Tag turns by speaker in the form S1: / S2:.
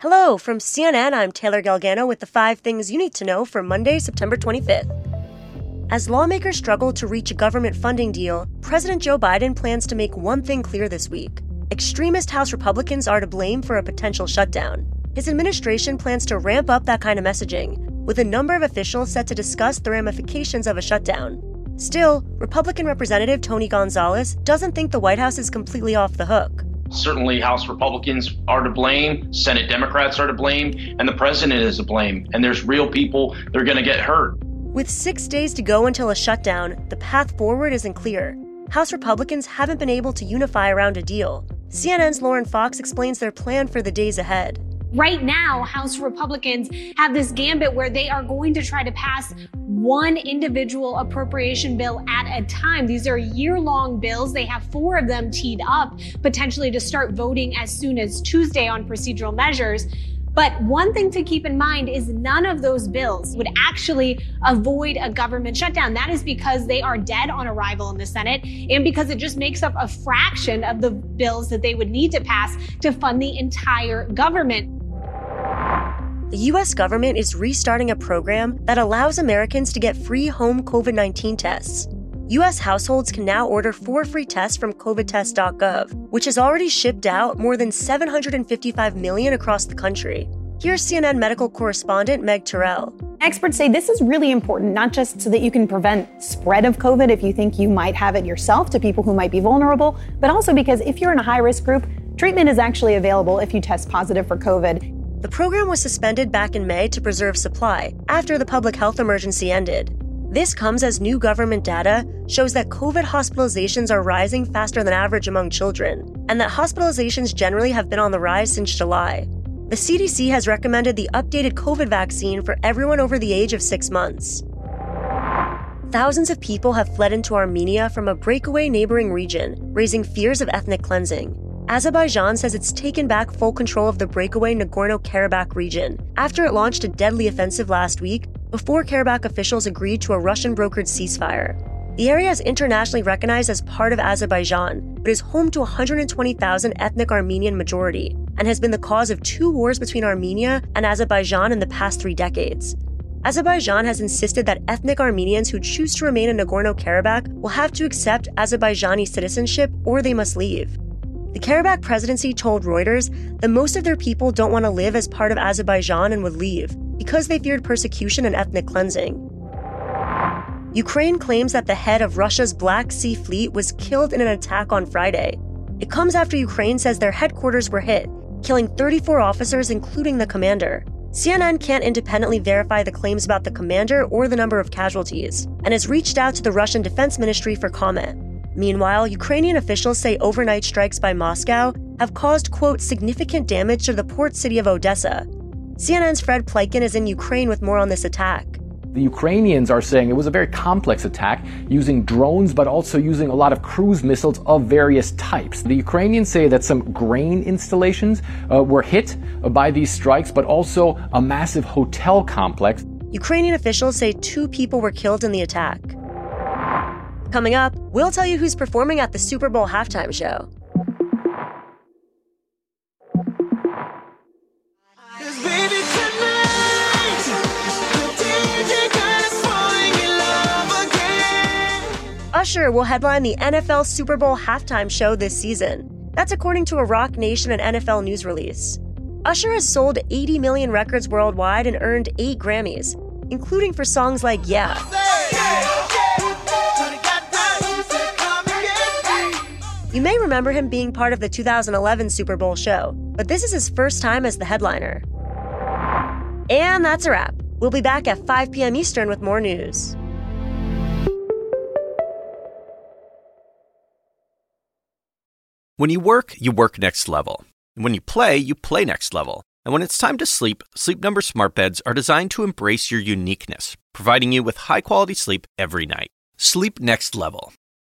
S1: Hello, from CNN, I'm Taylor Galgano with the five things you need to know for Monday, September 25th. As lawmakers struggle to reach a government funding deal, President Joe Biden plans to make one thing clear this week extremist House Republicans are to blame for a potential shutdown. His administration plans to ramp up that kind of messaging, with a number of officials set to discuss the ramifications of a shutdown. Still, Republican Representative Tony Gonzalez doesn't think the White House is completely off the hook.
S2: Certainly, House Republicans are to blame, Senate Democrats are to blame, and the president is to blame. And there's real people that are going to get hurt.
S1: With six days to go until a shutdown, the path forward isn't clear. House Republicans haven't been able to unify around a deal. CNN's Lauren Fox explains their plan for the days ahead.
S3: Right now, House Republicans have this gambit where they are going to try to pass one individual appropriation bill at a time. These are year long bills. They have four of them teed up potentially to start voting as soon as Tuesday on procedural measures. But one thing to keep in mind is none of those bills would actually avoid a government shutdown. That is because they are dead on arrival in the Senate and because it just makes up a fraction of the bills that they would need to pass to fund the entire government.
S1: The US government is restarting a program that allows Americans to get free home COVID 19 tests. US households can now order four free tests from covidtest.gov, which has already shipped out more than 755 million across the country. Here's CNN medical correspondent Meg Tirrell.
S4: Experts say this is really important, not just so that you can prevent spread of COVID if you think you might have it yourself to people who might be vulnerable, but also because if you're in a high risk group, treatment is actually available if you test positive for COVID.
S1: The program was suspended back in May to preserve supply after the public health emergency ended. This comes as new government data shows that COVID hospitalizations are rising faster than average among children, and that hospitalizations generally have been on the rise since July. The CDC has recommended the updated COVID vaccine for everyone over the age of six months. Thousands of people have fled into Armenia from a breakaway neighboring region, raising fears of ethnic cleansing. Azerbaijan says it's taken back full control of the breakaway Nagorno Karabakh region after it launched a deadly offensive last week before Karabakh officials agreed to a Russian brokered ceasefire. The area is internationally recognized as part of Azerbaijan, but is home to 120,000 ethnic Armenian majority and has been the cause of two wars between Armenia and Azerbaijan in the past three decades. Azerbaijan has insisted that ethnic Armenians who choose to remain in Nagorno Karabakh will have to accept Azerbaijani citizenship or they must leave. The Karabakh presidency told Reuters that most of their people don't want to live as part of Azerbaijan and would leave because they feared persecution and ethnic cleansing. Ukraine claims that the head of Russia's Black Sea Fleet was killed in an attack on Friday. It comes after Ukraine says their headquarters were hit, killing 34 officers, including the commander. CNN can't independently verify the claims about the commander or the number of casualties, and has reached out to the Russian Defense Ministry for comment. Meanwhile, Ukrainian officials say overnight strikes by Moscow have caused, quote, significant damage to the port city of Odessa, CNN's Fred Pleitgen is in Ukraine with more on this attack.
S5: The Ukrainians are saying it was a very complex attack using drones, but also using a lot of cruise missiles of various types. The Ukrainians say that some grain installations uh, were hit by these strikes, but also a massive hotel complex.
S1: Ukrainian officials say two people were killed in the attack. Coming up, we'll tell you who's performing at the Super Bowl halftime show. Usher will headline the NFL Super Bowl halftime show this season. That's according to a Roc Nation and NFL news release. Usher has sold 80 million records worldwide and earned 8 Grammys, including for songs like Yeah. You may remember him being part of the 2011 Super Bowl show, but this is his first time as the headliner. And that's a wrap. We'll be back at 5 p.m. Eastern with more news.
S6: When you work, you work next level. And when you play, you play next level. And when it's time to sleep, Sleep Number smart beds are designed to embrace your uniqueness, providing you with high-quality sleep every night. Sleep next level.